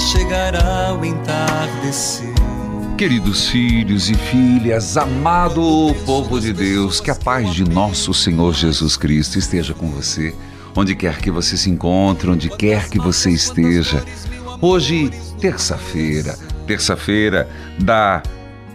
chegará o entardecer. Queridos filhos e filhas, amado povo de Deus, que a paz de nosso Senhor Jesus Cristo esteja com você, onde quer que você se encontre, onde quer que você esteja. Hoje, terça-feira, terça-feira da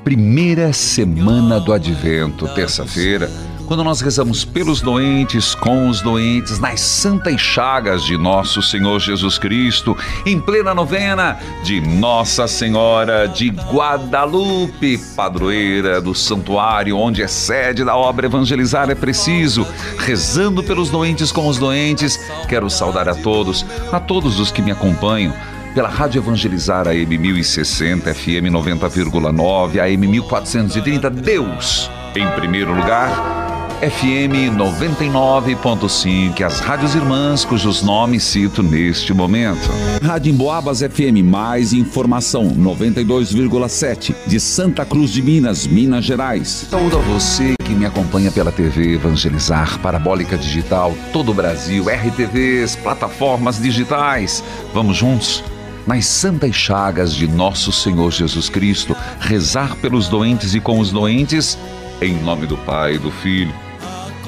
primeira semana do Advento, terça-feira, quando nós rezamos pelos doentes, com os doentes, nas santas chagas de nosso Senhor Jesus Cristo, em plena novena de Nossa Senhora de Guadalupe, padroeira do santuário, onde é sede da obra Evangelizar é Preciso, rezando pelos doentes com os doentes. Quero saudar a todos, a todos os que me acompanham pela Rádio Evangelizar AM 1060, FM 90,9, AM 1430. Deus, em primeiro lugar. FM 99.5, as rádios irmãs cujos nomes cito neste momento. Rádio Emboabas FM, mais informação, 92,7, de Santa Cruz de Minas, Minas Gerais. Saúdo a você que me acompanha pela TV Evangelizar, Parabólica Digital, todo o Brasil, RTVs, plataformas digitais. Vamos juntos? Nas santas chagas de nosso Senhor Jesus Cristo, rezar pelos doentes e com os doentes, em nome do Pai, do Filho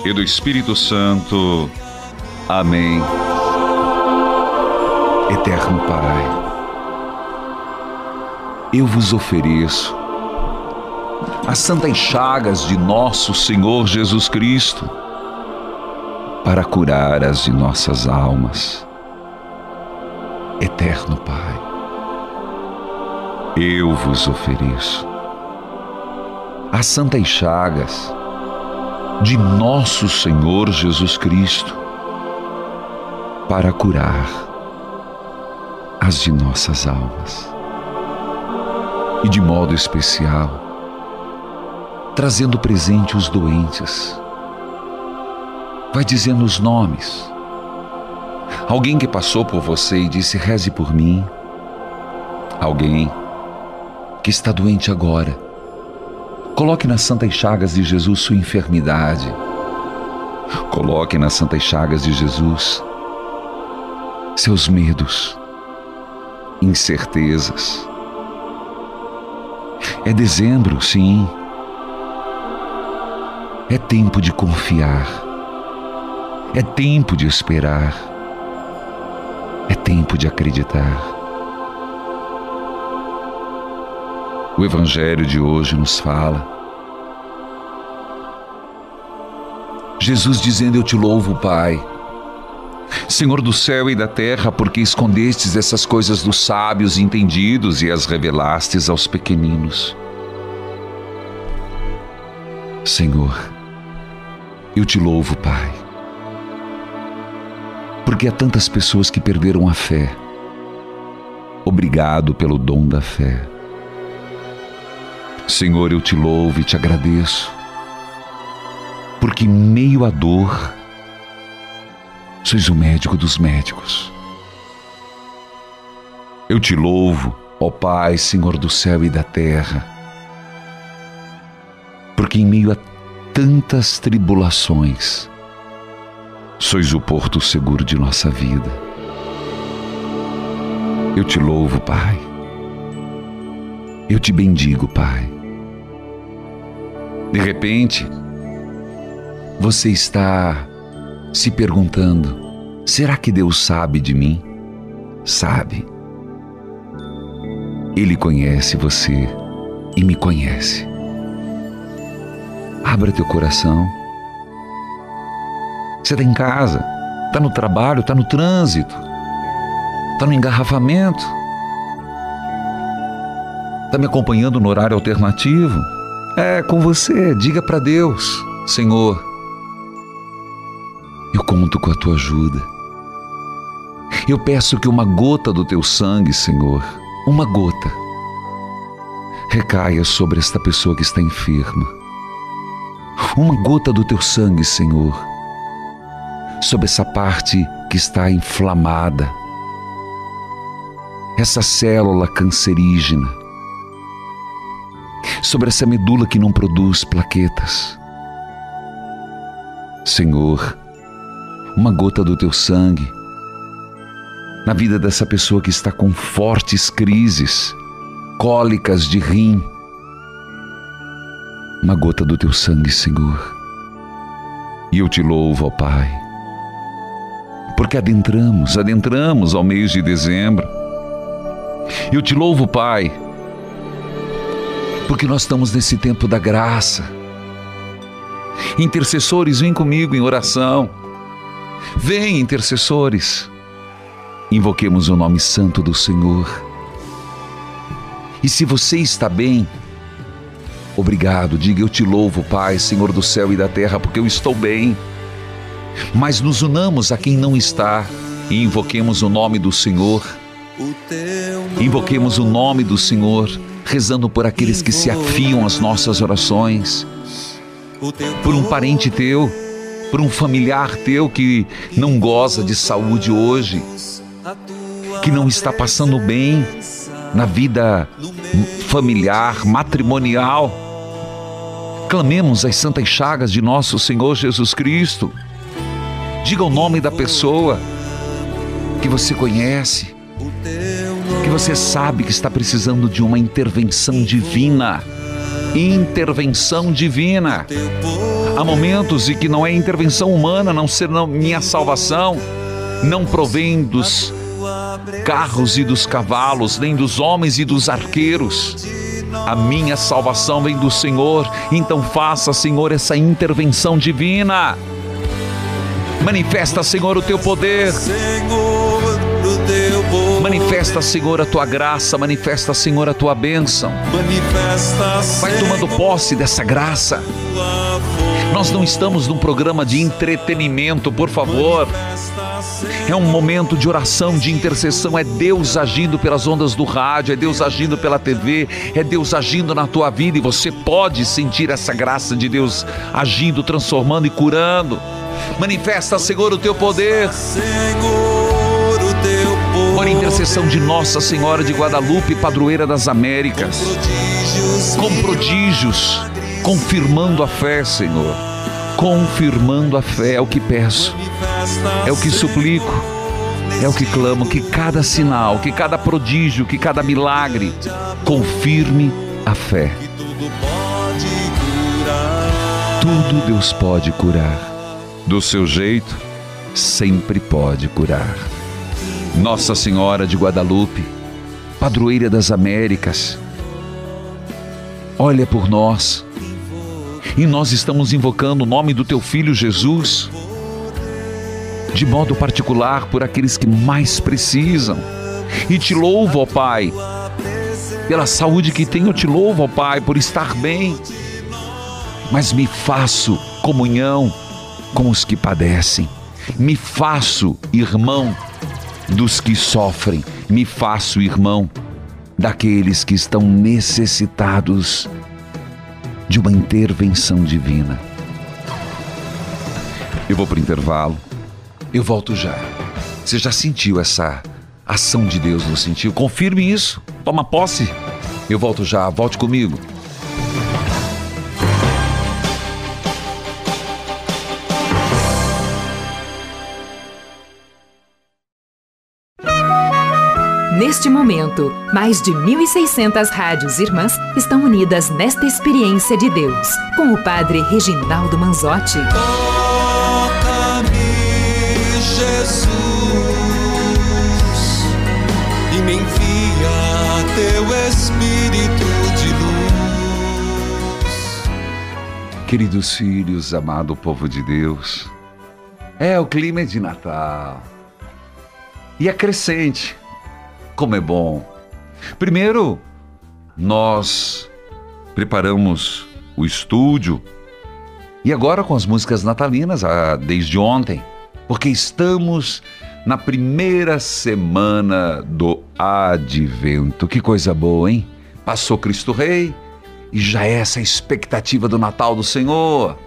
e do Espírito Santo. Amém. Eterno Pai, eu vos ofereço as santas chagas de nosso Senhor Jesus Cristo para curar as de nossas almas. Eterno Pai, eu vos ofereço as santas chagas de nosso Senhor Jesus Cristo para curar as de nossas almas. E de modo especial, trazendo presente os doentes. Vai dizendo os nomes. Alguém que passou por você e disse: reze por mim. Alguém que está doente agora Coloque nas santas chagas de Jesus sua enfermidade. Coloque nas santas chagas de Jesus seus medos, incertezas. É dezembro, sim. É tempo de confiar. É tempo de esperar. É tempo de acreditar. O Evangelho de hoje nos fala. Jesus dizendo: Eu te louvo, Pai, Senhor do céu e da terra, porque escondestes essas coisas dos sábios e entendidos e as revelastes aos pequeninos. Senhor, eu te louvo, Pai, porque há tantas pessoas que perderam a fé. Obrigado pelo dom da fé. Senhor, eu te louvo e te agradeço, porque em meio à dor, sois o médico dos médicos. Eu te louvo, ó Pai, Senhor do céu e da terra, porque em meio a tantas tribulações, sois o porto seguro de nossa vida. Eu te louvo, Pai. Eu te bendigo, Pai. De repente, você está se perguntando: será que Deus sabe de mim? Sabe. Ele conhece você e me conhece. Abra teu coração. Você está em casa, está no trabalho, está no trânsito, está no engarrafamento, está me acompanhando no horário alternativo. É com você, diga para Deus: Senhor, eu conto com a tua ajuda. Eu peço que uma gota do teu sangue, Senhor, uma gota, recaia sobre esta pessoa que está enferma. Uma gota do teu sangue, Senhor, sobre essa parte que está inflamada, essa célula cancerígena, sobre essa medula que não produz plaquetas. Senhor, uma gota do teu sangue na vida dessa pessoa que está com fortes crises, cólicas de rim. Uma gota do teu sangue, Senhor. E eu te louvo, ó Pai, porque adentramos, adentramos ao mês de dezembro. Eu te louvo, Pai, porque nós estamos nesse tempo da graça. Intercessores, vem comigo em oração. Vem, intercessores invoquemos o nome santo do Senhor. E se você está bem, obrigado, diga eu te louvo, Pai, Senhor do céu e da terra, porque eu estou bem. Mas nos unamos a quem não está e invoquemos o nome do Senhor. Invoquemos o nome do Senhor, rezando por aqueles que se afiam às nossas orações, por um parente teu, por um familiar teu que não goza de saúde hoje que não está passando bem na vida familiar, matrimonial. Clamemos as santas chagas de nosso Senhor Jesus Cristo. Diga o nome da pessoa que você conhece, você sabe que está precisando de uma intervenção divina. Intervenção divina. Há momentos em que não é intervenção humana, não ser não, minha salvação não provém dos carros e dos cavalos, nem dos homens e dos arqueiros. A minha salvação vem do Senhor, então faça, Senhor, essa intervenção divina. Manifesta, Senhor, o teu poder. Manifesta, Senhor, a tua graça, manifesta, Senhor, a tua bênção. Vai tomando posse dessa graça. Nós não estamos num programa de entretenimento, por favor. É um momento de oração, de intercessão. É Deus agindo pelas ondas do rádio, é Deus agindo pela TV, é Deus agindo na tua vida e você pode sentir essa graça de Deus agindo, transformando e curando. Manifesta, Senhor, o teu poder. Por intercessão de Nossa Senhora de Guadalupe, padroeira das Américas, com prodígios, confirmando a fé, Senhor. Confirmando a fé é o que peço é o que suplico, é o que clamo, que cada sinal, que cada prodígio, que cada milagre confirme a fé. Tudo Deus pode curar. Do seu jeito, sempre pode curar. Nossa Senhora de Guadalupe, padroeira das Américas, olha por nós. E nós estamos invocando o nome do teu filho Jesus de modo particular por aqueles que mais precisam. E te louvo, ó Pai, pela saúde que tenho, eu te louvo, ó Pai, por estar bem. Mas me faço comunhão com os que padecem. Me faço irmão dos que sofrem. Me faço irmão daqueles que estão necessitados de uma intervenção divina. Eu vou para o intervalo. Eu volto já. Você já sentiu essa ação de Deus no sentiu? Confirme isso. Toma posse. Eu volto já. Volte comigo. Neste momento, mais de 1.600 rádios irmãs estão unidas nesta experiência de Deus, com o Padre Reginaldo Manzotti. Toca-me, Jesus, e me envia teu Espírito de luz. Queridos filhos, amado povo de Deus, é o clima de Natal. E é crescente. Como é bom. Primeiro, nós preparamos o estúdio e agora com as músicas natalinas ah, desde ontem, porque estamos na primeira semana do Advento. Que coisa boa, hein? Passou Cristo Rei e já é essa expectativa do Natal do Senhor.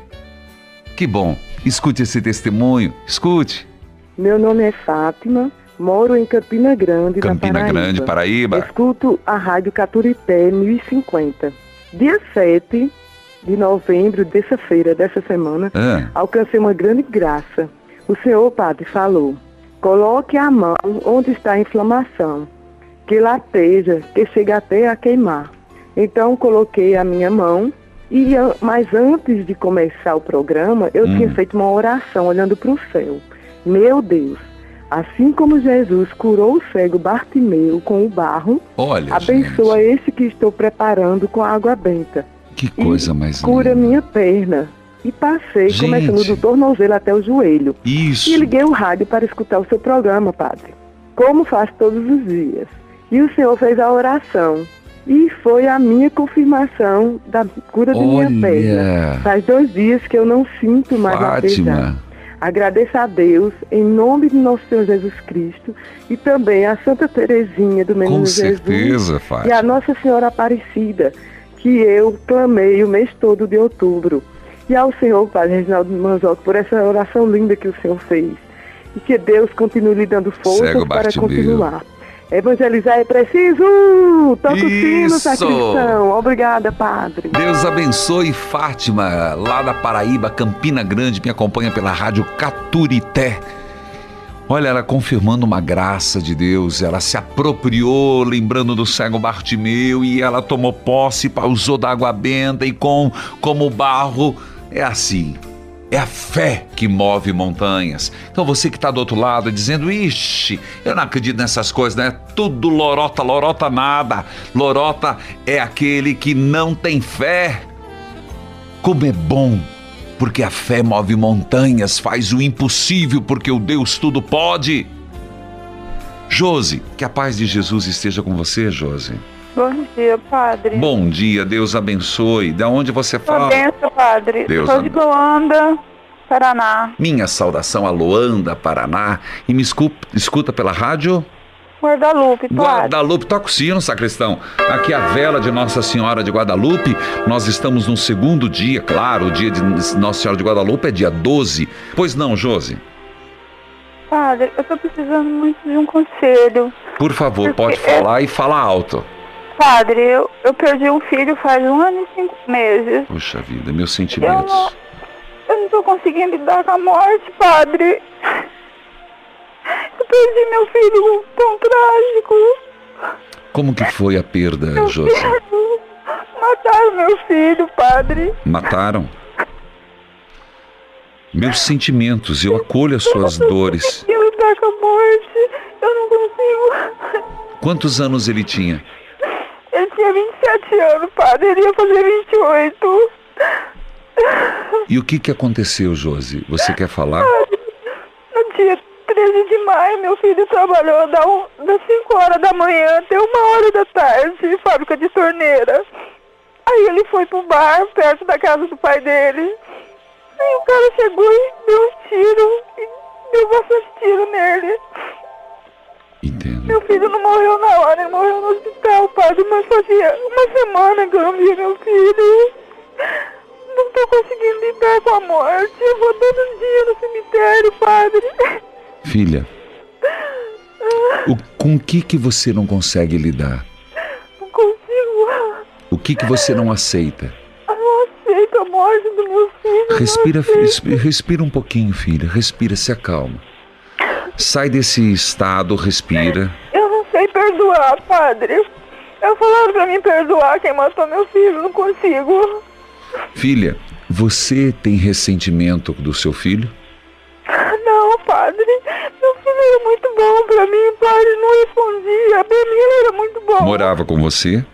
Que bom. Escute esse testemunho. Escute. Meu nome é Fátima, moro em Campina Grande, Campina na Paraíba. Grande, Paraíba. Escuto a Rádio Caturité 1050. Dia 7 de novembro, terça-feira dessa semana, Ah, alcancei uma grande graça. O senhor, padre, falou: coloque a mão onde está a inflamação, que lateja, que chega até a queimar. Então, coloquei a minha mão. E, mas antes de começar o programa, eu Hum. tinha feito uma oração olhando para o céu. Meu Deus, assim como Jesus curou o cego Bartimeu com o barro, olha, abençoa gente, esse que estou preparando com a água benta. que coisa mais Cura linda. minha perna. E passei, Gente. começando do tornozelo até o joelho. Isso. E liguei o rádio para escutar o seu programa, padre. Como faço todos os dias. E o senhor fez a oração. E foi a minha confirmação da cura de minha perna. Olha, Faz dois dias que eu não sinto mais. Fátima. Agradeço a Deus, em nome de nosso Senhor Jesus Cristo, e também a Santa Teresinha do Menino Com Jesus certeza, e a. Nossa Senhora Aparecida, que eu clamei o mês todo de outubro. E ao Senhor, Padre Reginaldo Manzotti, por essa oração linda que o Senhor fez. E que Deus continue lhe dando forças Cego para continuar. Evangelizar é preciso! Toca o sino, sacristão. Obrigada, Padre. Deus abençoe Fátima, lá da Paraíba, Campina Grande, me acompanha pela rádio Caturité. Olha, ela confirmando uma graça de Deus, ela se apropriou, lembrando do cego Bartimeu, e ela tomou posse, usou da água benta, e com como barro, é assim. É a fé que move montanhas. Então você que está do outro lado dizendo, ixi, eu não acredito nessas coisas, né? Tudo lorota, lorota nada. Lorota é aquele que não tem fé. Como é bom, porque a fé move montanhas, faz o impossível, porque o Deus tudo pode. Josi, que a paz de Jesus esteja com você, Josi. Bom dia, padre. Bom dia, Deus abençoe. Da onde você Sua fala? benção, padre. Deus Sou de. Luanda, Paraná. Minha saudação a Loanda, Paraná. E me escuta, pela rádio Guadalupe, padre. Guadalupe. Toca o sino, sacristão. Aqui a vela de Nossa Senhora de Guadalupe. Nós estamos no segundo dia, claro. O dia de Nossa Senhora de Guadalupe é dia 12. Pois não, Josi? Padre, eu tô precisando muito de um conselho. Por favor, Porque pode é- falar e fala alto. Padre, eu, eu perdi um filho faz um ano e cinco meses. Puxa vida, meus Eu sentimentos. não, eu não tô conseguindo lidar com a morte, padre. Eu perdi meu filho tão trágico. Como que foi a perda, Meu Josi? filho. Mataram meu filho, padre. Mataram? Meus sentimentos, eu acolho as suas dores. Eu lidar com a morte. Eu não consigo. Quantos anos ele tinha? Ele tinha 27 anos, padre. Ele ia fazer 28. E o que que aconteceu, Josi? Você quer falar? No dia 13 de maio, meu filho trabalhou da um- das 5 horas da manhã até uma hora da tarde, fábrica de torneira. Aí ele foi pro bar, perto da casa do pai dele. Aí o cara chegou e deu um tiro, e deu bastante tiro nele. Entendo. Meu filho não morreu na hora, ele morreu no hospital, padre, mas fazia uma semana que eu não via meu filho. Não tô conseguindo lidar com a morte. Eu vou todo dia no cemitério, padre. Filha, o, com que que você não consegue lidar? Não consigo. O que que você não aceita? Eu não aceito a morte do meu filho. Respira, respira um pouquinho, filha. Respira, se acalma. Sai desse estado, respira. Eu não sei perdoar padre. Eu falaram pra mim perdoar quem matou meu filho, não consigo. Filha, você tem ressentimento do seu filho? Não, padre. Meu filho era muito bom pra mim, padre. Não respondia. Pra mim era muito bom. Morava com você?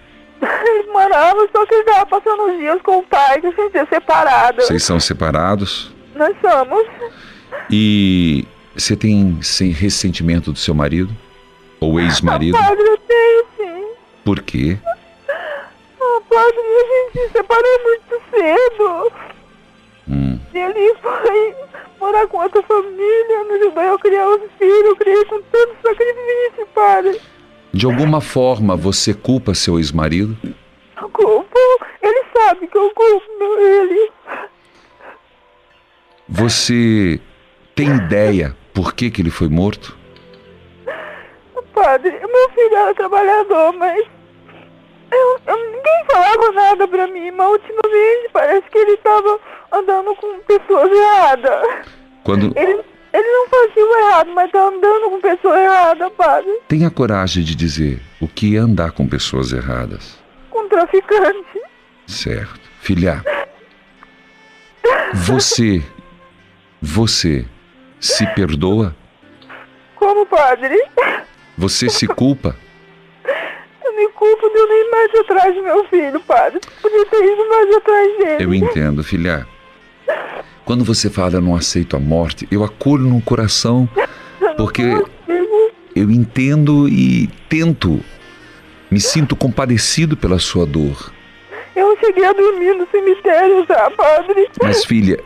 Ele morava, só que ele tava passando os dias com o pai, que a gente é separado. Vocês são separados? Nós somos. E você tem sem ressentimento do seu marido? Ou ex-marido? Padre, eu tenho sim. Por quê? Ah, padre, a gente se separou muito cedo. Hum. E ele foi morar com outra família, me ajudou eu a criar os filhos, eu criei com tanto sacrifício, padre. De alguma forma você culpa seu ex-marido? Culpo, ele sabe que eu culpo ele. Você tem ideia por que, que ele foi morto? Padre, meu filho era trabalhador, mas eu, eu- ninguém falava nada pra mim, mas ultimamente parece que ele tava andando com pessoas erradas. Quando Ele, ele não fazia o errado, mas tá andando com pessoa errada, padre. tenha coragem de dizer o que é andar com pessoas erradas. Com traficante. Certo. Filha, você, você se perdoa? Como, padre? Você se culpa? Eu me culpo de eu nem mais atrás do meu filho, padre. Podia ter ido mais atrás dele. Eu entendo, filha. Quando você fala eu não aceito a morte, eu acolho no coração porque eu entendo e tento. Me sinto compadecido pela sua dor. Eu cheguei a dormir no cemitério já, padre. Mas filha,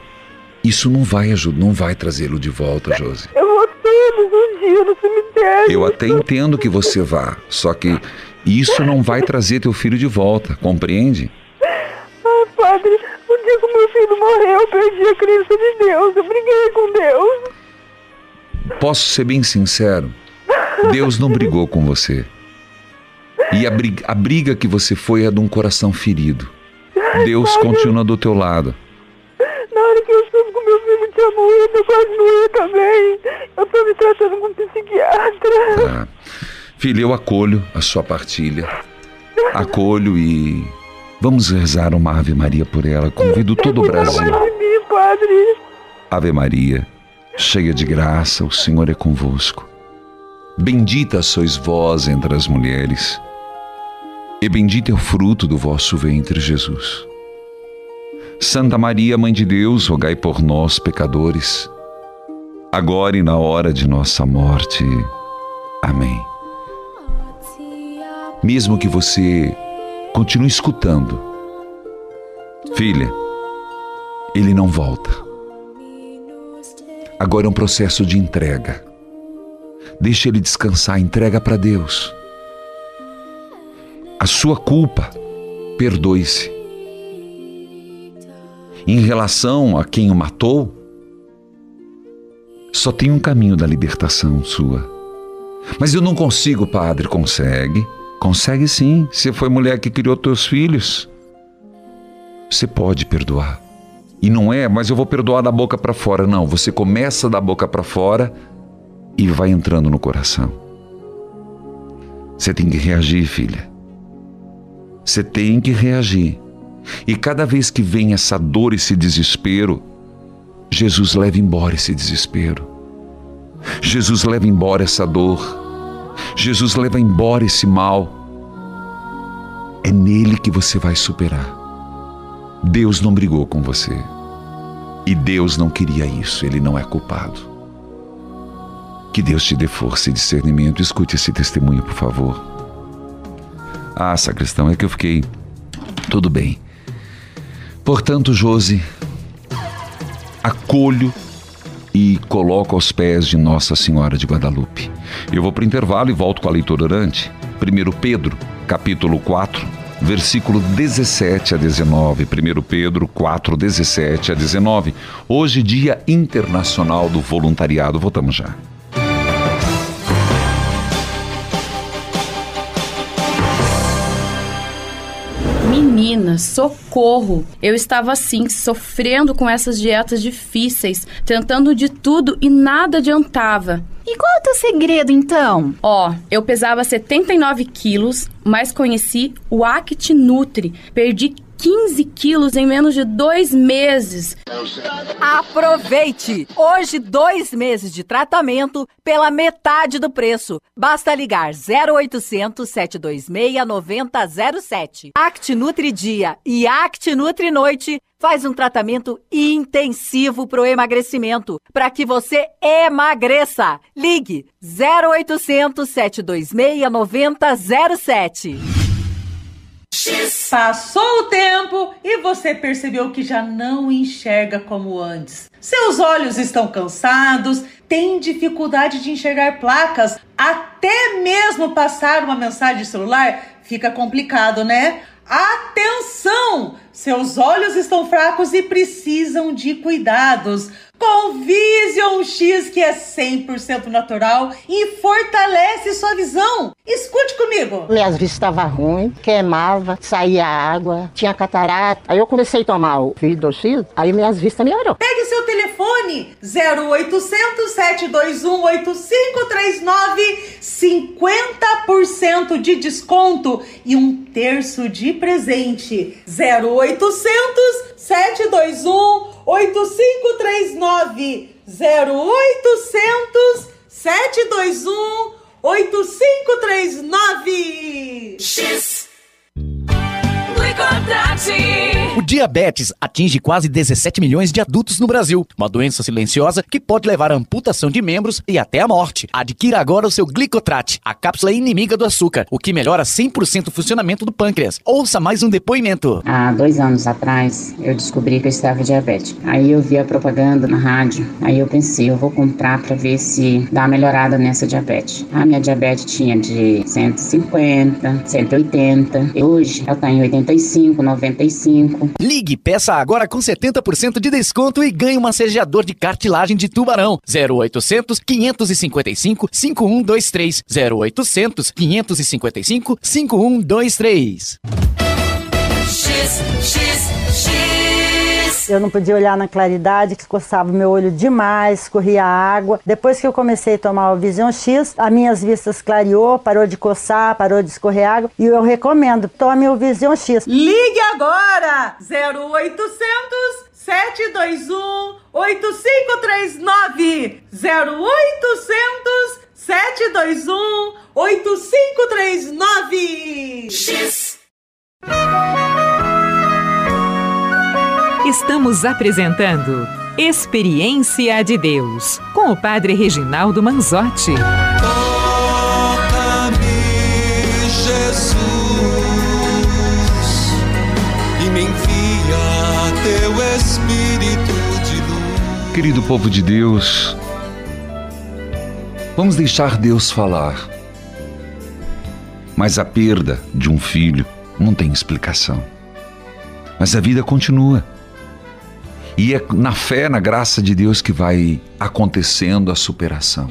isso não vai ajudar, não vai trazê-lo de volta, Josi. Eu vou todos os dias no cemitério. Eu até entendo que você vá, só que isso não vai trazer teu filho de volta, compreende? Ah, padre, o dia que o meu filho morreu, eu perdi a crença de Deus. Eu briguei com Deus. Posso ser bem sincero? Deus não brigou com você. E a briga, a briga que você foi é de um coração ferido. Deus continua do teu lado. Que o meu filho tinha morrido, eu quase morri também. Eu tô me tratando com um psiquiatra. Tá? Filha, eu acolho a sua partilha. Acolho e vamos rezar uma Ave Maria por ela. Convido todo o Brasil. Ave Maria, cheia de graça, o Senhor é convosco. Bendita sois vós entre as mulheres, e bendito é o fruto do vosso ventre, Jesus. Santa Maria, Mãe de Deus, rogai por nós, pecadores, agora e na hora de nossa morte. Amém. Mesmo que você continue escutando, filha, ele não volta. Agora é um processo de entrega. Deixa ele descansar, entrega para Deus. A sua culpa, perdoe-se. Em relação a quem o matou, só tem um caminho da libertação sua. Mas eu não consigo, padre. Consegue? Consegue sim. Você foi mulher que criou teus filhos. Você pode perdoar. E não é, mas eu vou perdoar da boca para fora. Não, você começa da boca para fora e vai entrando no coração. Você tem que reagir, filha. Você tem que reagir. E cada vez que vem essa dor, esse desespero, Jesus leva embora esse desespero. Jesus leva embora essa dor. Jesus leva embora esse mal. É nele que você vai superar. Deus não brigou com você. E Deus não queria isso, ele não é culpado. Que Deus te dê força e discernimento. Escute esse testemunho, por favor. Ah, sacristão, é que eu fiquei. Tudo bem. Portanto, Josi, acolho e coloco aos pés de Nossa Senhora de Guadalupe. Eu vou para o intervalo e volto com a leitura orante. 1 Pedro, capítulo 4, versículo 17 a 19. 1 Pedro 4, 17 a 19. Hoje, Dia Internacional do Voluntariado. Voltamos já. Menina, socorro! Eu estava assim, sofrendo com essas dietas difíceis, tentando de tudo e nada adiantava. E qual é o teu segredo, então? Ó, eu pesava 79 quilos, mas conheci o Act Nutri. Perdi 15 quilos em menos de dois meses. Aproveite! Hoje, dois meses de tratamento pela metade do preço. Basta ligar 0800 726 9007. Act Nutri Dia e Act Nutri Noite faz um tratamento intensivo pro emagrecimento, para que você emagreça. Ligue 0800 726 9007. Passou o tempo e você percebeu que já não enxerga como antes. Seus olhos estão cansados, tem dificuldade de enxergar placas, até mesmo passar uma mensagem celular fica complicado, né? Atenção! Seus olhos estão fracos e precisam de cuidados. Com Vision X, que é 100% natural e fortalece sua visão. Escute comigo. Minhas vistas estavam ruins, queimava, saía água, tinha catarata. Aí eu comecei a tomar o Vision X, aí minhas vistas melhorou. Pegue seu telefone 0800 721 8539 50% de desconto e um terço de presente. 0800 721 8539 0800 721 8539 X o diabetes atinge quase 17 milhões de adultos no Brasil, uma doença silenciosa que pode levar à amputação de membros e até à morte. Adquira agora o seu Glicotrat, a cápsula inimiga do açúcar, o que melhora 100% o funcionamento do pâncreas. Ouça mais um depoimento. Há dois anos atrás, eu descobri que eu estava diabética. Aí eu vi a propaganda na rádio, aí eu pensei, eu vou comprar para ver se dá uma melhorada nessa diabetes. A minha diabetes tinha de 150, 180, hoje ela está em 85, 95. Ligue, peça agora com 70% de desconto e ganhe um massageador de cartilagem de tubarão. 0800 555 5123. 0800 555 5123. X, X, X. Eu não podia olhar na claridade, que coçava meu olho demais, corria água. Depois que eu comecei a tomar o Vision X, as minhas vistas clareou, parou de coçar, parou de escorrer água. E eu recomendo, tome o Vision X. Ligue agora! 0800 721 8539 0800 721 8539 X Estamos apresentando Experiência de Deus com o Padre Reginaldo Manzotti. Toca-me, Jesus, e me envia teu Espírito de luz. Querido povo de Deus, vamos deixar Deus falar. Mas a perda de um filho não tem explicação. Mas a vida continua. E é na fé, na graça de Deus que vai acontecendo a superação.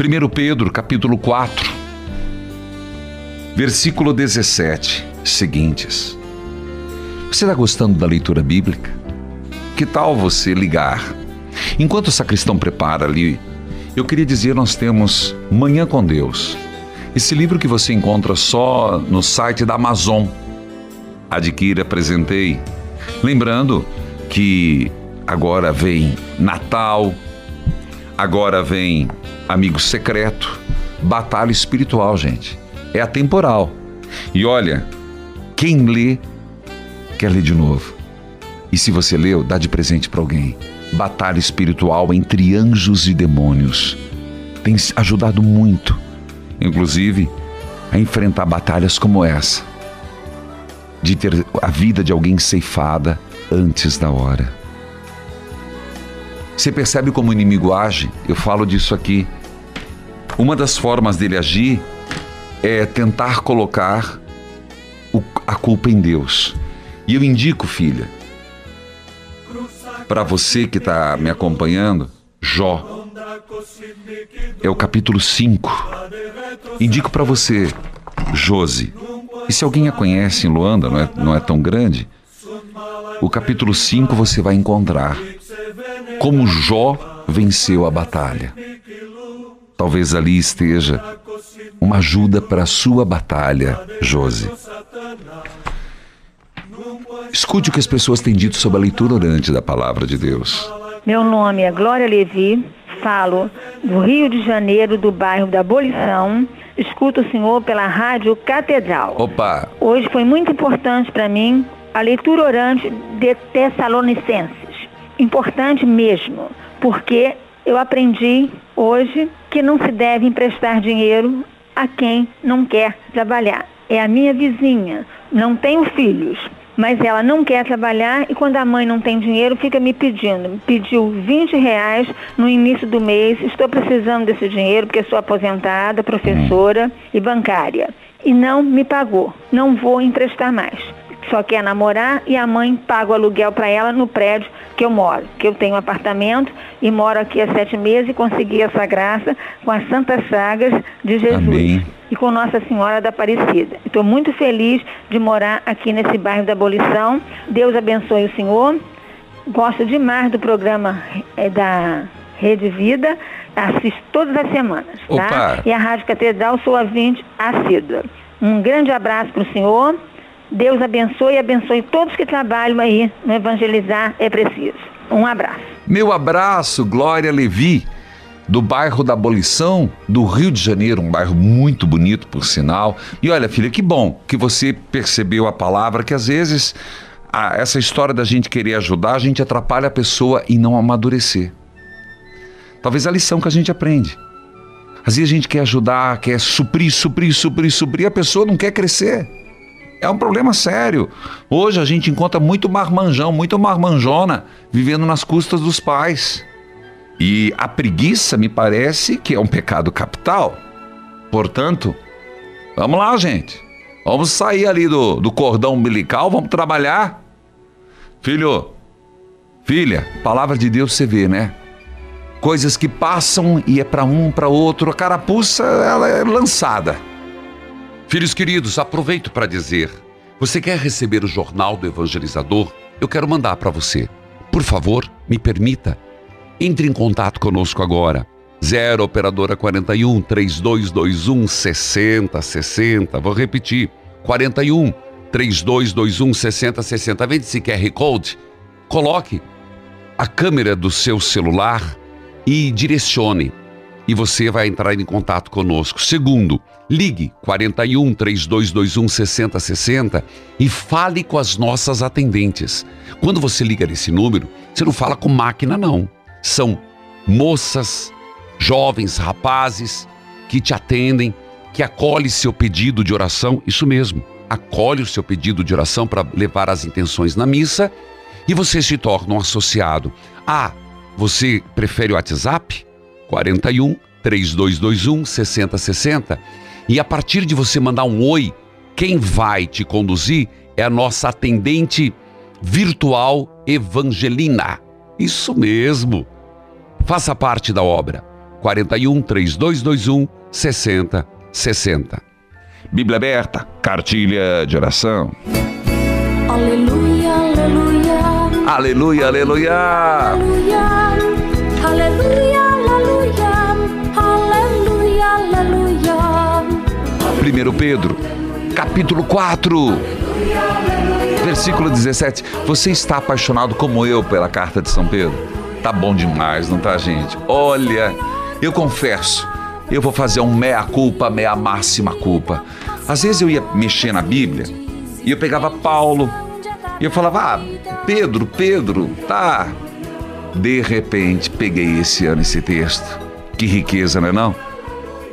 1 Pedro, capítulo 4, versículo 17, seguintes. Você está gostando da leitura bíblica? Que tal você ligar? Enquanto o sacristão prepara ali, eu queria dizer: nós temos Manhã com Deus. Esse livro que você encontra só no site da Amazon. Adquira, apresentei. Lembrando que agora vem Natal, agora vem Amigo Secreto, Batalha Espiritual, gente. É atemporal. E olha, quem lê, quer ler de novo. E se você leu, dá de presente para alguém. Batalha Espiritual entre Anjos e Demônios. Tem ajudado muito, inclusive, a enfrentar batalhas como essa de ter a vida de alguém ceifada antes da hora. Você percebe como o inimigo age? Eu falo disso aqui. Uma das formas dele agir é tentar colocar a culpa em Deus. E eu indico, filha, para você que está me acompanhando, Jó. É o capítulo 5. Indico para você, Jose. E se alguém a conhece em Luanda, não é, não é tão grande, o capítulo 5 você vai encontrar como Jó venceu a batalha. Talvez ali esteja uma ajuda para a sua batalha, Josi. Escute o que as pessoas têm dito sobre a leitura orante da palavra de Deus. Meu nome é Glória Levi, falo do Rio de Janeiro, do bairro da Abolição. Escuto o senhor pela Rádio Catedral. Opa! Hoje foi muito importante para mim a leitura orante de Tessalonicenses. Importante mesmo, porque eu aprendi hoje que não se deve emprestar dinheiro a quem não quer trabalhar. É a minha vizinha, não tenho filhos, mas ela não quer trabalhar e quando a mãe não tem dinheiro fica me pedindo. Me pediu 20 reais no início do mês, estou precisando desse dinheiro porque sou aposentada, professora e bancária. E não me pagou, não vou emprestar mais só quer namorar e a mãe paga o aluguel para ela no prédio que eu moro, que eu tenho um apartamento e moro aqui há sete meses e consegui essa graça com as Santas Sagas de Jesus Amém. e com Nossa Senhora da Aparecida. Estou muito feliz de morar aqui nesse bairro da Abolição. Deus abençoe o Senhor. Gosto demais do programa é, da Rede Vida. Assisto todas as semanas, tá? E a Rádio Catedral sou a 20 assídua. Um grande abraço para o senhor. Deus abençoe e abençoe todos que trabalham aí no Evangelizar é Preciso. Um abraço. Meu abraço, Glória Levi, do bairro da Abolição, do Rio de Janeiro, um bairro muito bonito, por sinal. E olha, filha, que bom que você percebeu a palavra, que às vezes essa história da gente querer ajudar, a gente atrapalha a pessoa e não amadurecer. Talvez a lição que a gente aprende. Às vezes a gente quer ajudar, quer suprir, suprir, suprir, suprir, a pessoa não quer crescer. É um problema sério. Hoje a gente encontra muito marmanjão, muito marmanjona vivendo nas custas dos pais. E a preguiça me parece que é um pecado capital. Portanto, vamos lá, gente. Vamos sair ali do, do cordão umbilical, vamos trabalhar. Filho, filha, palavra de Deus você vê, né? Coisas que passam e é para um, para outro. A carapuça, ela é lançada. Filhos queridos, aproveito para dizer: você quer receber o jornal do evangelizador? Eu quero mandar para você. Por favor, me permita. Entre em contato conosco agora. 0 operadora 41 3221 6060. Vou repetir. 41 3221 6060. Vem esse QR Code. Coloque a câmera do seu celular e direcione e você vai entrar em contato conosco. Segundo, ligue 41 3221 6060 e fale com as nossas atendentes. Quando você liga nesse número, você não fala com máquina não. São moças, jovens, rapazes que te atendem, que acolhe seu pedido de oração, isso mesmo. Acolhe o seu pedido de oração para levar as intenções na missa e você se torna um associado. Ah, você prefere o WhatsApp? 41 3221 6060. E a partir de você mandar um oi, quem vai te conduzir é a nossa atendente virtual Evangelina. Isso mesmo. Faça parte da obra. 41 3221 6060. Bíblia aberta, cartilha de oração. Aleluia, aleluia. Aleluia, aleluia. Aleluia. Aleluia, 1 Pedro, capítulo 4, versículo 17. Você está apaixonado como eu pela carta de São Pedro? Tá bom demais, não tá, gente? Olha, eu confesso, eu vou fazer um meia-culpa, meia-máxima culpa. Às vezes eu ia mexer na Bíblia e eu pegava Paulo e eu falava, ah, Pedro, Pedro, tá. De repente, peguei esse ano esse texto. Que riqueza, não é não?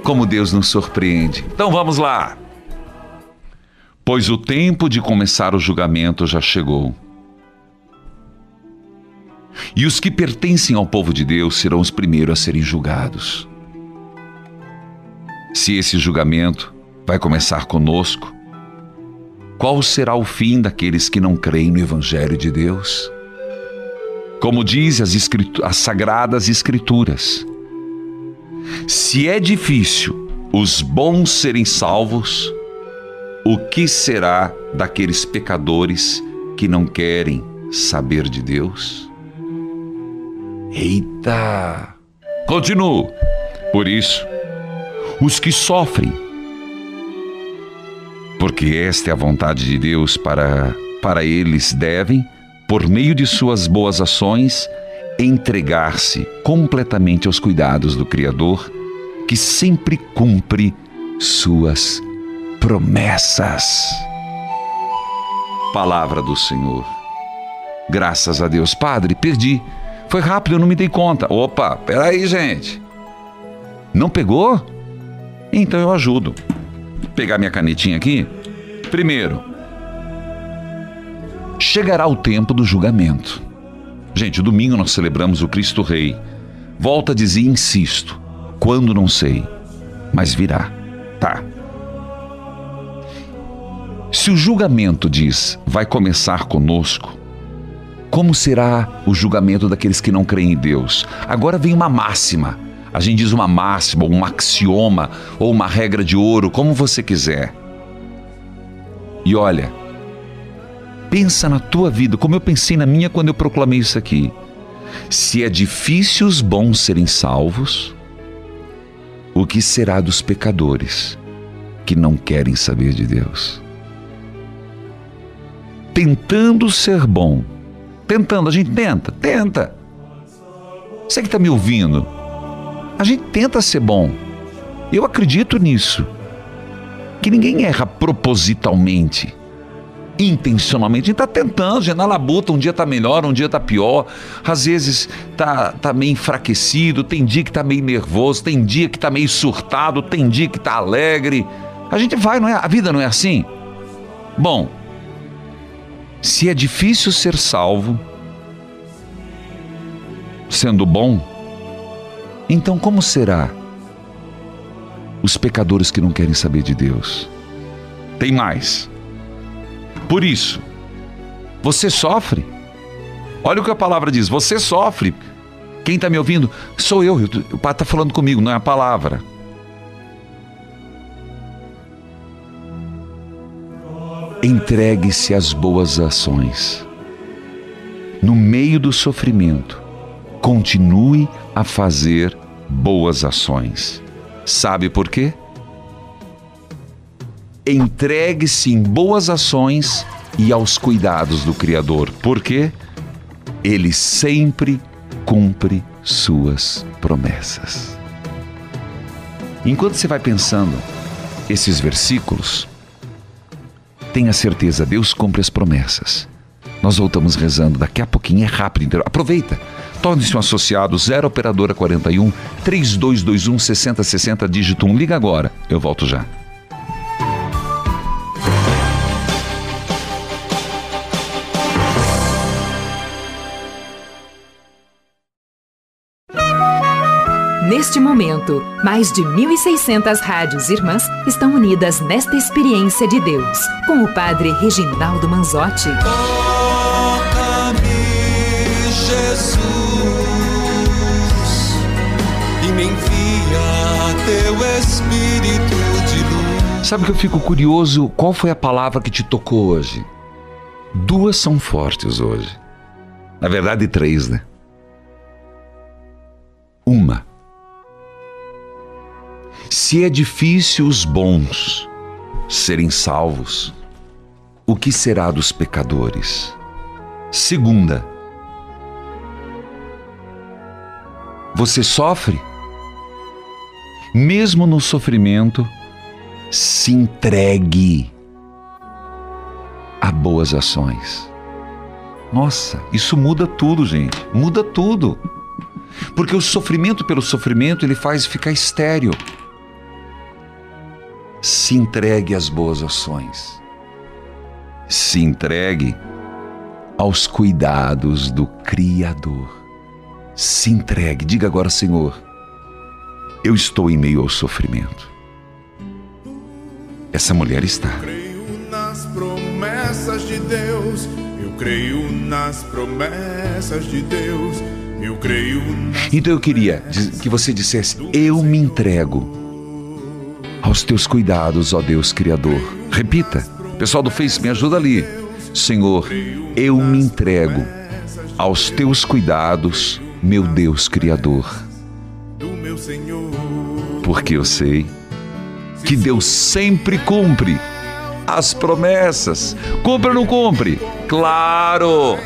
Como Deus nos surpreende. Então vamos lá. Pois o tempo de começar o julgamento já chegou. E os que pertencem ao povo de Deus serão os primeiros a serem julgados. Se esse julgamento vai começar conosco, qual será o fim daqueles que não creem no Evangelho de Deus? Como diz as, as sagradas Escrituras, se é difícil os bons serem salvos, O que será daqueles pecadores que não querem saber de Deus? Eita! Continuo. Por isso, os que sofrem, porque esta é a vontade de Deus para, para eles, devem, por meio de suas boas ações, entregar-se completamente aos cuidados do Criador, que sempre cumpre suas promessas. Palavra do Senhor. Graças a Deus. Padre, perdi. Foi rápido, eu não me dei conta. Opa, peraí, gente. Não pegou? Então eu ajudo. Pegar minha canetinha aqui. Primeiro, chegará o tempo do julgamento. Gente, domingo nós celebramos o Cristo Rei. Volta a dizer, insisto, quando não sei, mas virá. Tá. Se o julgamento diz vai começar conosco, como será o julgamento daqueles que não creem em Deus? Agora vem uma máxima. A gente diz uma máxima, um axioma ou uma regra de ouro, como você quiser. E olha, pensa na tua vida, como eu pensei na minha quando eu proclamei isso aqui. Se é difícil os bons serem salvos, o que será dos pecadores que não querem saber de Deus? Tentando ser bom, tentando, a gente tenta, tenta. Você que está me ouvindo, a gente tenta ser bom. Eu acredito nisso. Que ninguém erra propositalmente, intencionalmente. A gente está tentando, gente na labuta, um dia está melhor, um dia está pior. Às vezes tá, tá meio enfraquecido, tem dia que está meio nervoso, tem dia que está meio surtado, tem dia que está alegre. A gente vai, não é? A vida não é assim? Bom, se é difícil ser salvo, sendo bom, então como será os pecadores que não querem saber de Deus? Tem mais. Por isso, você sofre. Olha o que a palavra diz: você sofre. Quem está me ouvindo? Sou eu. O Pai está falando comigo, não é a palavra. Entregue-se às boas ações. No meio do sofrimento, continue a fazer boas ações. Sabe por quê? Entregue-se em boas ações e aos cuidados do Criador. Por quê? Ele sempre cumpre suas promessas. Enquanto você vai pensando esses versículos, tenha certeza, Deus cumpre as promessas. Nós voltamos rezando daqui a pouquinho, é rápido. Então aproveita. Torne-se um associado 0 operadora 41 3221 6060 dígito 1. Liga agora. Eu volto já. Neste momento, mais de 1.600 rádios irmãs estão unidas nesta experiência de Deus, com o Padre Reginaldo Manzotti. Toca-me, Jesus, e me envia teu Espírito de luz. Sabe que eu fico curioso? Qual foi a palavra que te tocou hoje? Duas são fortes hoje. Na verdade, três, né? Uma. Se é difícil os bons serem salvos, o que será dos pecadores? Segunda. Você sofre? Mesmo no sofrimento, se entregue a boas ações. Nossa, isso muda tudo, gente. Muda tudo. Porque o sofrimento pelo sofrimento ele faz ficar estéril. Se entregue às boas ações. Se entregue aos cuidados do Criador. Se entregue. Diga agora, Senhor, eu estou em meio ao sofrimento. Essa mulher está. nas promessas de Deus. Eu creio nas promessas de Deus. Eu creio Então eu queria que você dissesse: Eu me entrego aos teus cuidados, ó Deus Criador. Repita, pessoal do Face, me ajuda ali. Senhor, eu me entrego aos teus cuidados, meu Deus Criador. Porque eu sei que Deus sempre cumpre as promessas. Cumpre ou não cumpre? Claro!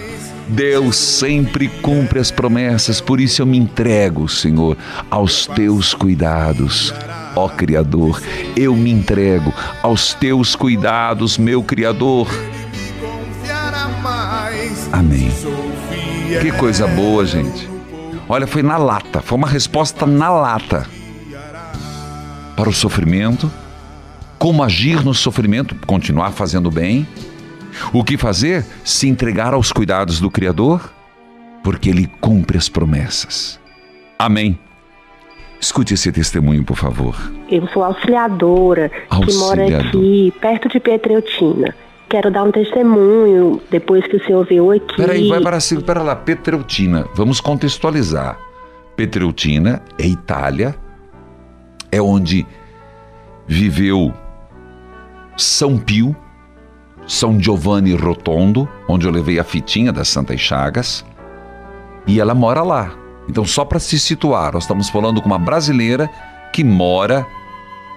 Deus sempre cumpre as promessas, por isso eu me entrego, Senhor, aos teus cuidados. Ó Criador, eu me entrego aos teus cuidados, meu Criador. Amém. Que coisa boa, gente. Olha, foi na lata, foi uma resposta na lata para o sofrimento, como agir no sofrimento, continuar fazendo bem. O que fazer? Se entregar aos cuidados do Criador, porque Ele cumpre as promessas. Amém. Escute esse testemunho, por favor. Eu sou auxiliadora, que mora aqui, perto de Petreutina. Quero dar um testemunho depois que o senhor veio aqui. Peraí, vai para cima, pera lá, Petreutina. Vamos contextualizar. Petreutina é Itália, é onde viveu São Pio, São Giovanni Rotondo, onde eu levei a fitinha das Santas Chagas, e ela mora lá. Então, só para se situar, nós estamos falando com uma brasileira que mora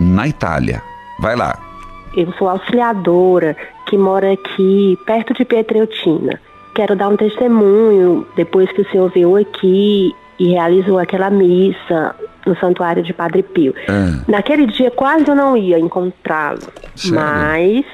na Itália. Vai lá. Eu sou auxiliadora, que mora aqui, perto de Petreutina. Quero dar um testemunho depois que o senhor veio aqui e realizou aquela missa no Santuário de Padre Pio. Ah, Naquele dia quase eu não ia encontrá-lo, mas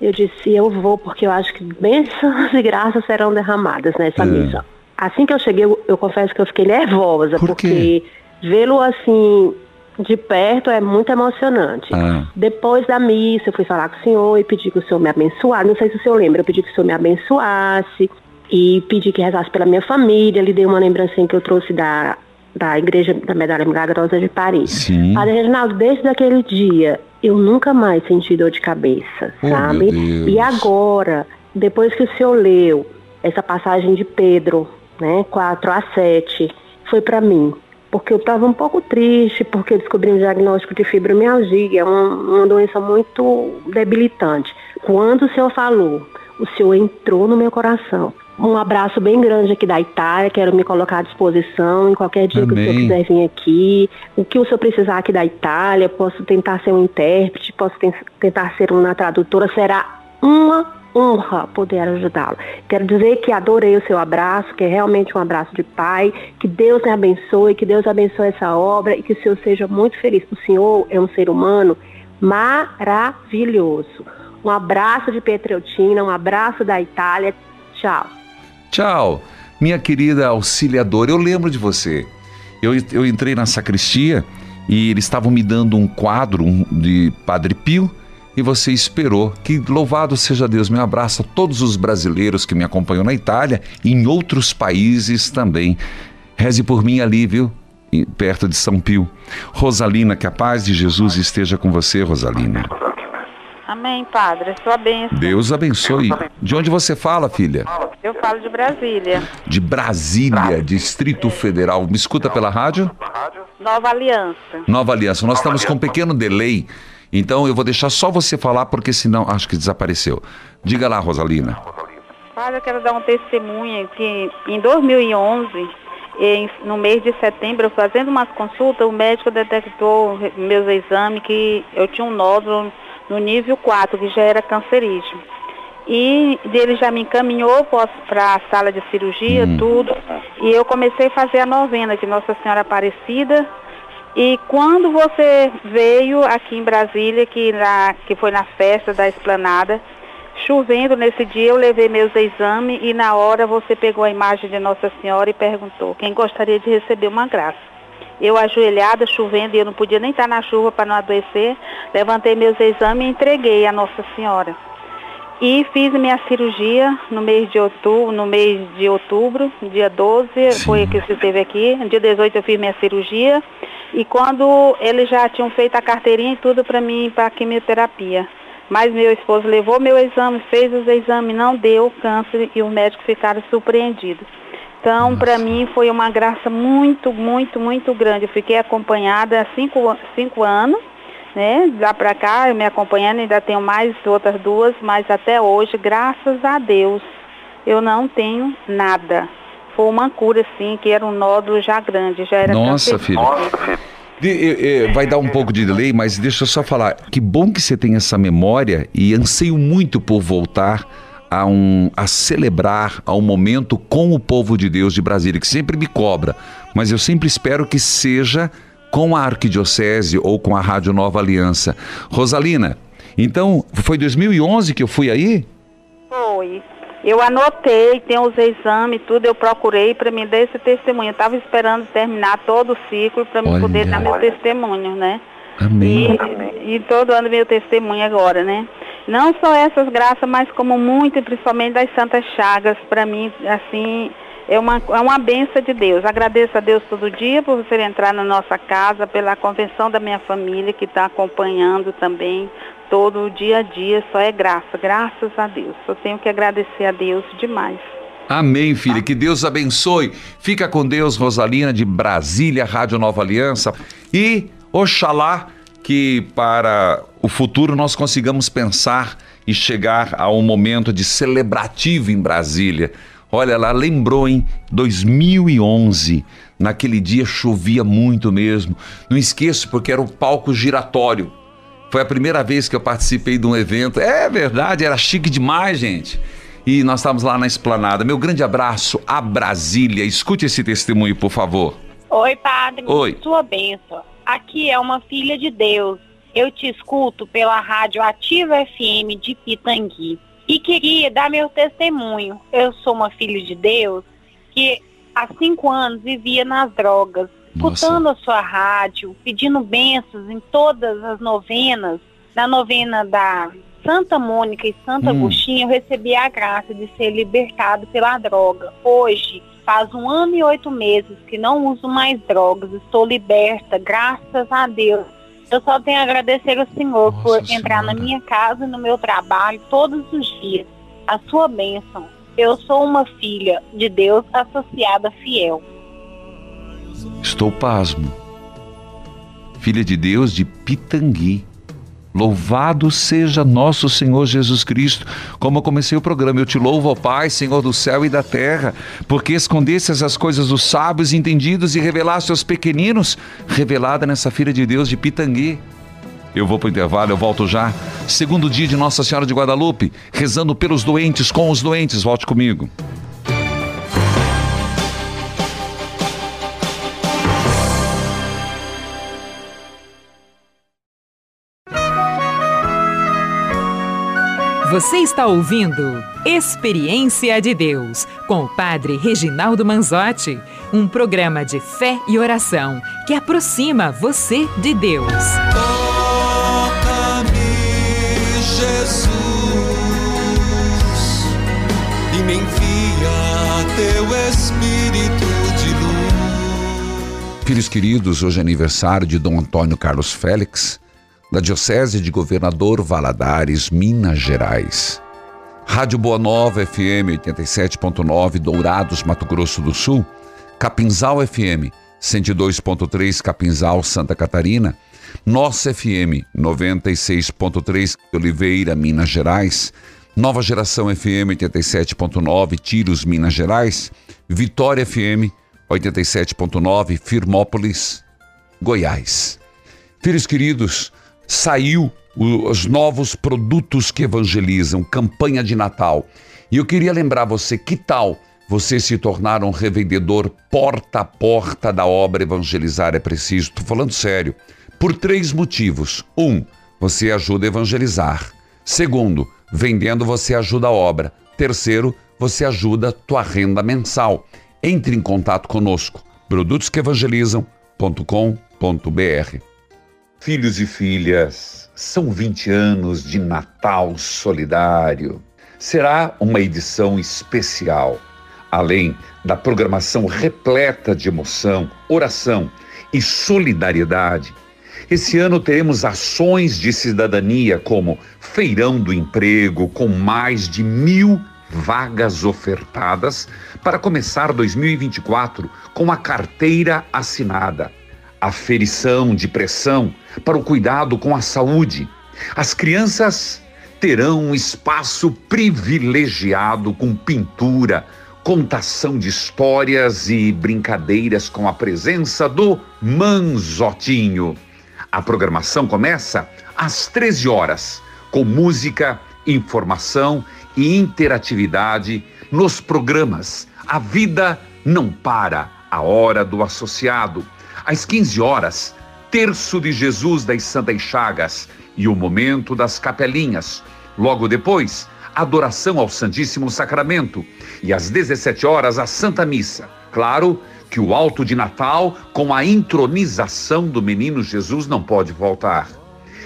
eu disse eu vou porque eu acho que bênçãos e graças serão derramadas nessa Ah. missa. Assim que eu cheguei, eu, eu confesso que eu fiquei nervosa, porque vê-lo assim de perto é muito emocionante. ah, Depois da missa, eu fui falar com o senhor e pedi que o senhor me abençoasse. Não sei se o senhor lembra, eu pedi que o senhor me abençoasse e pedi que rezasse pela minha família. Lhe dei uma lembrancinha que eu trouxe da, da Igreja da Medalha Milagrosa de Paris. Sim. Padre Reginaldo, desde aquele dia, eu nunca mais senti dor de cabeça, Oh, sabe? E agora, depois que o senhor leu essa passagem de Pedro, né, 4 a 7, foi para mim. Porque eu estava um pouco triste, porque eu descobri um diagnóstico de fibromialgia, uma, uma doença muito debilitante. Quando o senhor falou, o senhor entrou no meu coração. Um abraço bem grande aqui da Itália, quero me colocar à disposição em qualquer dia que o senhor Amém. quiser vir aqui. O que o senhor precisar aqui da Itália, posso tentar ser um intérprete, posso ten- tentar ser uma tradutora, será uma honra poder ajudá-lo. Quero dizer que adorei o seu abraço, que é realmente um abraço de pai, que Deus me abençoe, que Deus abençoe essa obra e que o senhor seja muito feliz. O senhor é um ser humano maravilhoso. Um abraço de Petreutina, um abraço da Itália. Tchau. Tchau, minha querida auxiliadora. Eu lembro de você. Eu, eu entrei na sacristia e eles estavam me dando um quadro de Padre Pio e você esperou. Que louvado seja Deus. Meu abraço a todos os brasileiros que me acompanham na Itália e em outros países também. Reze por mim ali, viu? Perto de São Pio. Rosalina, que a paz de Jesus esteja com você, Rosalina. Amém, Padre. Sua bênção. Deus abençoe. De onde você fala, filha? Eu falo de Brasília. De Brasília, Distrito Federal. Me escuta pela rádio? Nova Aliança. Nova Aliança. Nós estamos com um pequeno delay, então eu vou deixar só você falar, porque senão acho que desapareceu. Diga lá, Rosalina. Padre, eu quero dar um testemunho que em 2011, em- no mês de setembro, fazendo umas consultas, o médico detectou meus exames que eu tinha um nódulo no nível 4, que já era cancerígeno. E ele já me encaminhou para a sala de cirurgia, Hum. tudo. E eu comecei a fazer a novena de Nossa Senhora Aparecida. E quando você veio aqui em Brasília, que, na, que foi na festa da esplanada, chovendo nesse dia, eu levei meus exames e na hora você pegou a imagem de Nossa Senhora e perguntou quem gostaria de receber uma graça. Eu ajoelhada, chovendo, e eu não podia nem estar na chuva para não adoecer, levantei meus exames e entreguei a Nossa Senhora. E fiz minha cirurgia no mês de outubro, no mês de outubro, dia 12, foi que você esteve aqui. No dia 18 eu fiz minha cirurgia. E quando eles já tinham feito a carteirinha e tudo para mim para quimioterapia. Mas meu esposo levou meu exame, fez os exames, não deu câncer e os médicos ficaram surpreendidos. Então, para mim foi uma graça muito, muito, muito grande. Eu fiquei acompanhada há cinco, cinco anos né? Lá pra cá, eu me acompanhando, ainda tenho mais outras duas, mas até hoje, graças a Deus, eu não tenho nada. Foi uma cura, sim, que era um nódulo já grande, já era Nossa. De- eh, eh, vai dar um pouco de delay, mas deixa eu só falar. Que bom que você tem essa memória e anseio muito por voltar a, um, a celebrar a um momento com o povo de Deus de Brasília, que sempre me cobra. Mas eu sempre espero que seja com a Arquidiocese ou com a Rádio Nova Aliança. Rosalina, então foi 2011 que eu fui aí? Foi. Eu anotei, tem os exames, tudo, eu procurei para me dar esse testemunho. Eu estava esperando terminar todo o ciclo para me Olha. poder dar meu testemunho, né? Amém. E, e todo ano meu testemunho agora, né? Não só essas graças, mas como muito, principalmente das Santas Chagas, para mim, assim, é uma, é uma benção de Deus. Agradeço a Deus todo dia por você entrar na nossa casa, pela convenção da minha família que está acompanhando também todo o dia a dia, só é graça, graças a Deus. Só tenho que agradecer a Deus demais. Amém, filha. Que Deus abençoe. Fica com Deus, Rosalina, de Brasília, Rádio Nova Aliança. E oxalá que para o futuro nós consigamos pensar e chegar a um momento de celebrativo em Brasília. Olha, ela lembrou em 2011. Naquele dia chovia muito mesmo. Não esqueço porque era o palco giratório. Foi a primeira vez que eu participei de um evento. É verdade, era chique demais, gente. E nós estávamos lá na esplanada. Meu grande abraço a Brasília. Escute esse testemunho, por favor. Oi, padre. Oi. Sua bênção. Aqui é uma filha de Deus. Eu te escuto pela rádio Ativa FM de Pitangui. E queria dar meu testemunho. Eu sou uma filha de Deus que há cinco anos vivia nas drogas. Escutando a sua rádio, pedindo bênçãos em todas as novenas, na novena da Santa Mônica e Santa Hum. Agostinho, eu recebi a graça de ser libertado pela droga. Hoje, faz um ano e oito meses que não uso mais drogas, estou liberta, graças a Deus. Eu só tenho a agradecer ao Senhor por entrar na minha casa e no meu trabalho todos os dias. A sua bênção. Eu sou uma filha de Deus associada fiel. Estou pasmo. Filha de Deus de Pitangui. Louvado seja nosso Senhor Jesus Cristo. Como eu comecei o programa, eu te louvo, ó Pai, Senhor do céu e da terra, porque escondestes as coisas dos sábios e entendidos e revelaste aos pequeninos, revelada nessa filha de Deus de Pitangui. Eu vou para o intervalo, eu volto já. Segundo dia de Nossa Senhora de Guadalupe, rezando pelos doentes, com os doentes. Volte comigo. Você está ouvindo Experiência de Deus com o Padre Reginaldo Manzotti, um programa de fé e oração que aproxima você de Deus. Toca-me, Jesus, e me envia teu Espírito de luz. Filhos queridos, hoje é aniversário de Dom Antônio Carlos Félix, da Diocese de Governador Valadares, Minas Gerais. Rádio Boa Nova FM 87.9, Dourados, Mato Grosso do Sul. Capinzal FM 102.3, Capinzal, Santa Catarina. Nossa FM 96.3, Oliveira, Minas Gerais. Nova Geração FM 87.9, Tiros, Minas Gerais. Vitória FM 87.9, Firmópolis, Goiás. Filhos queridos, saiu os novos produtos que evangelizam, campanha de Natal. E eu queria lembrar você, que tal você se tornar um revendedor porta a porta da obra Evangelizar é Preciso? Estou falando sério. Por três motivos. Um, você ajuda a evangelizar. Segundo, vendendo você ajuda a obra. Terceiro, você ajuda a tua renda mensal. Entre em contato conosco. produtosqueevangelizam.com.br Filhos e filhas, são 20 anos de Natal Solidário. Será uma edição especial. Além da programação repleta de emoção, oração e solidariedade, esse ano teremos ações de cidadania como Feirão do Emprego, com mais de mil vagas ofertadas para começar 2024 com a carteira assinada. aferição de pressão para o cuidado com a saúde. As crianças terão um espaço privilegiado com pintura, contação de histórias e brincadeiras com a presença do Manzotinho. A programação começa às 13 horas, com música, informação e interatividade nos programas A Vida Não Para, a Hora do Associado. Às 15 horas, Terço de Jesus das Santas Chagas e o Momento das Capelinhas. Logo depois, adoração ao Santíssimo Sacramento. E às 17 horas, a Santa Missa. Claro que o alto de Natal, com a intronização do menino Jesus, não pode faltar.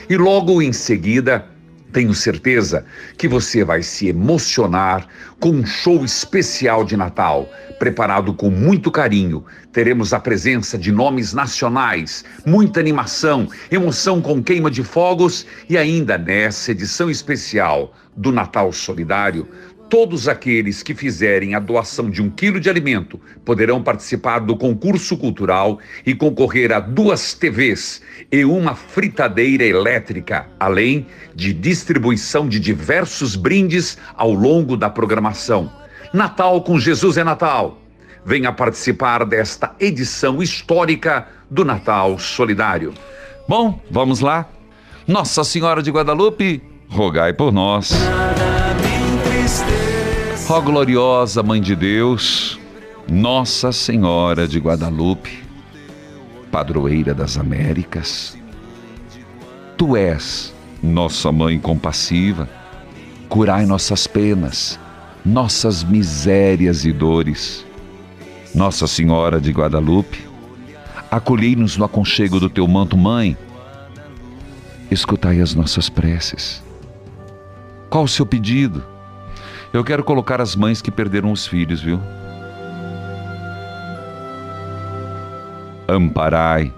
E logo em seguida, tenho certeza que você vai se emocionar com um show especial de Natal, preparado com muito carinho. Teremos a presença de nomes nacionais, muita animação, emoção com queima de fogos e ainda nessa edição especial do Natal Solidário, todos aqueles que fizerem a doação de um quilo de alimento poderão participar do concurso cultural e concorrer a duas TVs e uma fritadeira elétrica, além de distribuição de diversos brindes ao longo da programação. Natal com Jesus é Natal. Venha participar desta edição histórica do Natal Solidário. Bom, vamos lá. Nossa Senhora de Guadalupe, rogai por nós. Ó gloriosa Mãe de Deus, Nossa Senhora de Guadalupe, padroeira das Américas, Tu és nossa Mãe compassiva, curai nossas penas, nossas misérias e dores. Nossa Senhora de Guadalupe, acolhei-nos no aconchego do Teu manto, Mãe, escutai as nossas preces. Qual o seu pedido? Eu quero colocar as mães que perderam os filhos, viu? Amparai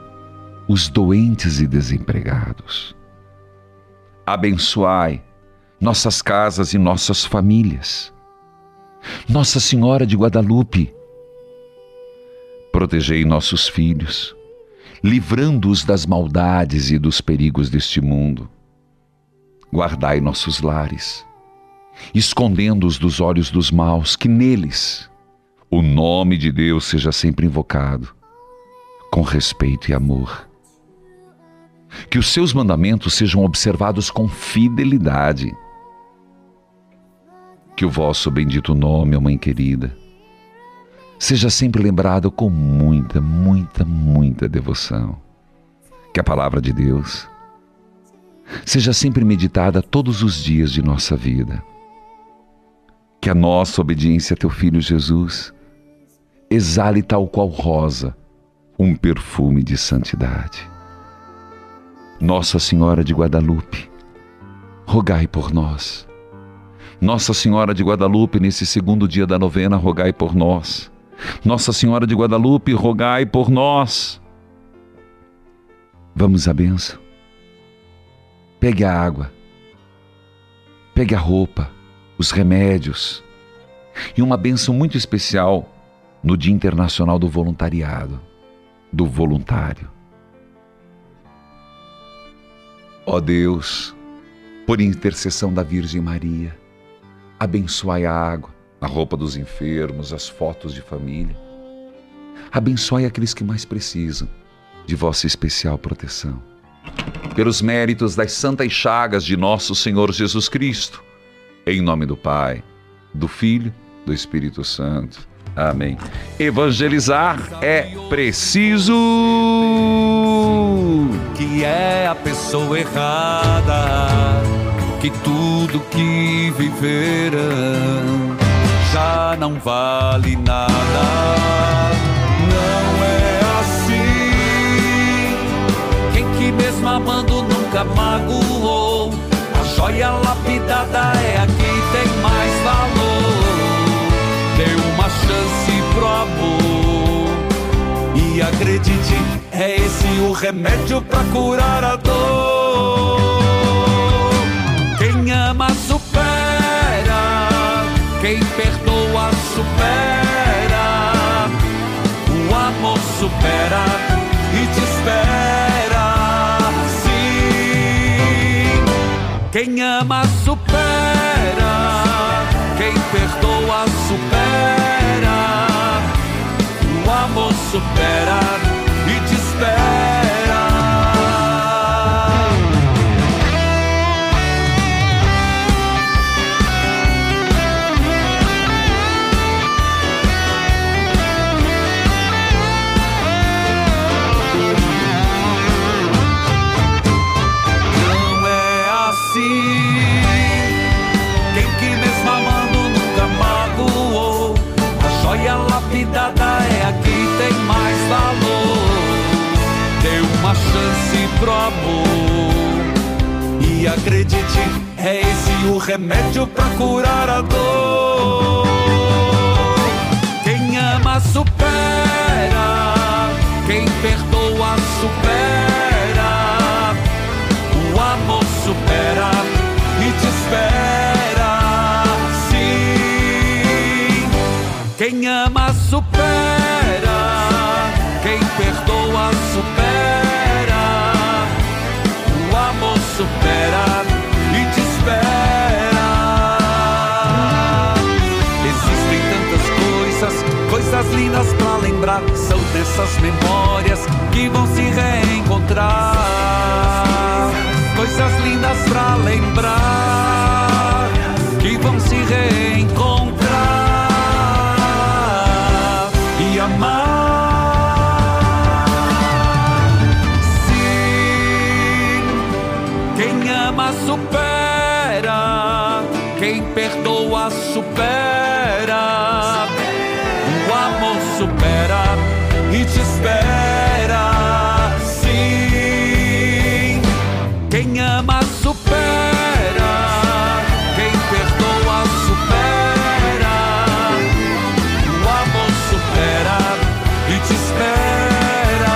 os doentes e desempregados. Abençoai nossas casas e nossas famílias. Nossa Senhora de Guadalupe, protegei nossos filhos, livrando-os das maldades e dos perigos deste mundo. Guardai nossos lares escondendo-os dos olhos dos maus, que neles o nome de Deus seja sempre invocado, com respeito e amor. Que os seus mandamentos sejam observados com fidelidade. Que o vosso bendito nome, ó Mãe querida, seja sempre lembrado com muita, muita, muita devoção. Que a palavra de Deus seja sempre meditada todos os dias de nossa vida que a nossa obediência a teu filho Jesus exale tal qual rosa um perfume de santidade. Nossa Senhora de Guadalupe, rogai por nós. Nossa Senhora de Guadalupe, nesse segundo dia da novena, rogai por nós. Nossa Senhora de Guadalupe, rogai por nós. Vamos à benção. Pegue a água. Pegue a roupa os remédios e uma benção muito especial no Dia Internacional do Voluntariado, do voluntário. Ó Deus, por intercessão da Virgem Maria, abençoai a água, a roupa dos enfermos, as fotos de família. Abençoai aqueles que mais precisam de vossa especial proteção. Pelos méritos das santas chagas de nosso Senhor Jesus Cristo, em nome do Pai, do Filho, do Espírito Santo. Amém. Evangelizar é preciso. Que é a pessoa errada, que tudo que viveram já não vale nada. Não é assim. Quem que mesmo amando nunca magoou joia lapidada é a tem mais valor. Dê uma chance pro amor. E acredite, é esse o remédio pra curar a dor. Quem ama supera, quem perdoa supera. O amor supera e te espera Quem ama supera, quem perdoa supera. O amor supera e te espera. Chance pro amor. E acredite, é esse o remédio pra curar a dor. Quem ama supera, quem perdoa supera. O amor supera e te espera. Sim, quem ama supera, quem perdoa supera. Supera e te espera. Existem tantas coisas, coisas lindas pra lembrar. São dessas memórias que vão se reencontrar. Coisas lindas pra lembrar que vão se reencontrar quem perdoa supera. O amor supera e te espera. Sim, quem ama supera, quem perdoa supera. O amor supera e te espera.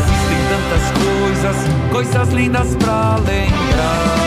Existem tantas coisas, coisas lindas pra lembrar.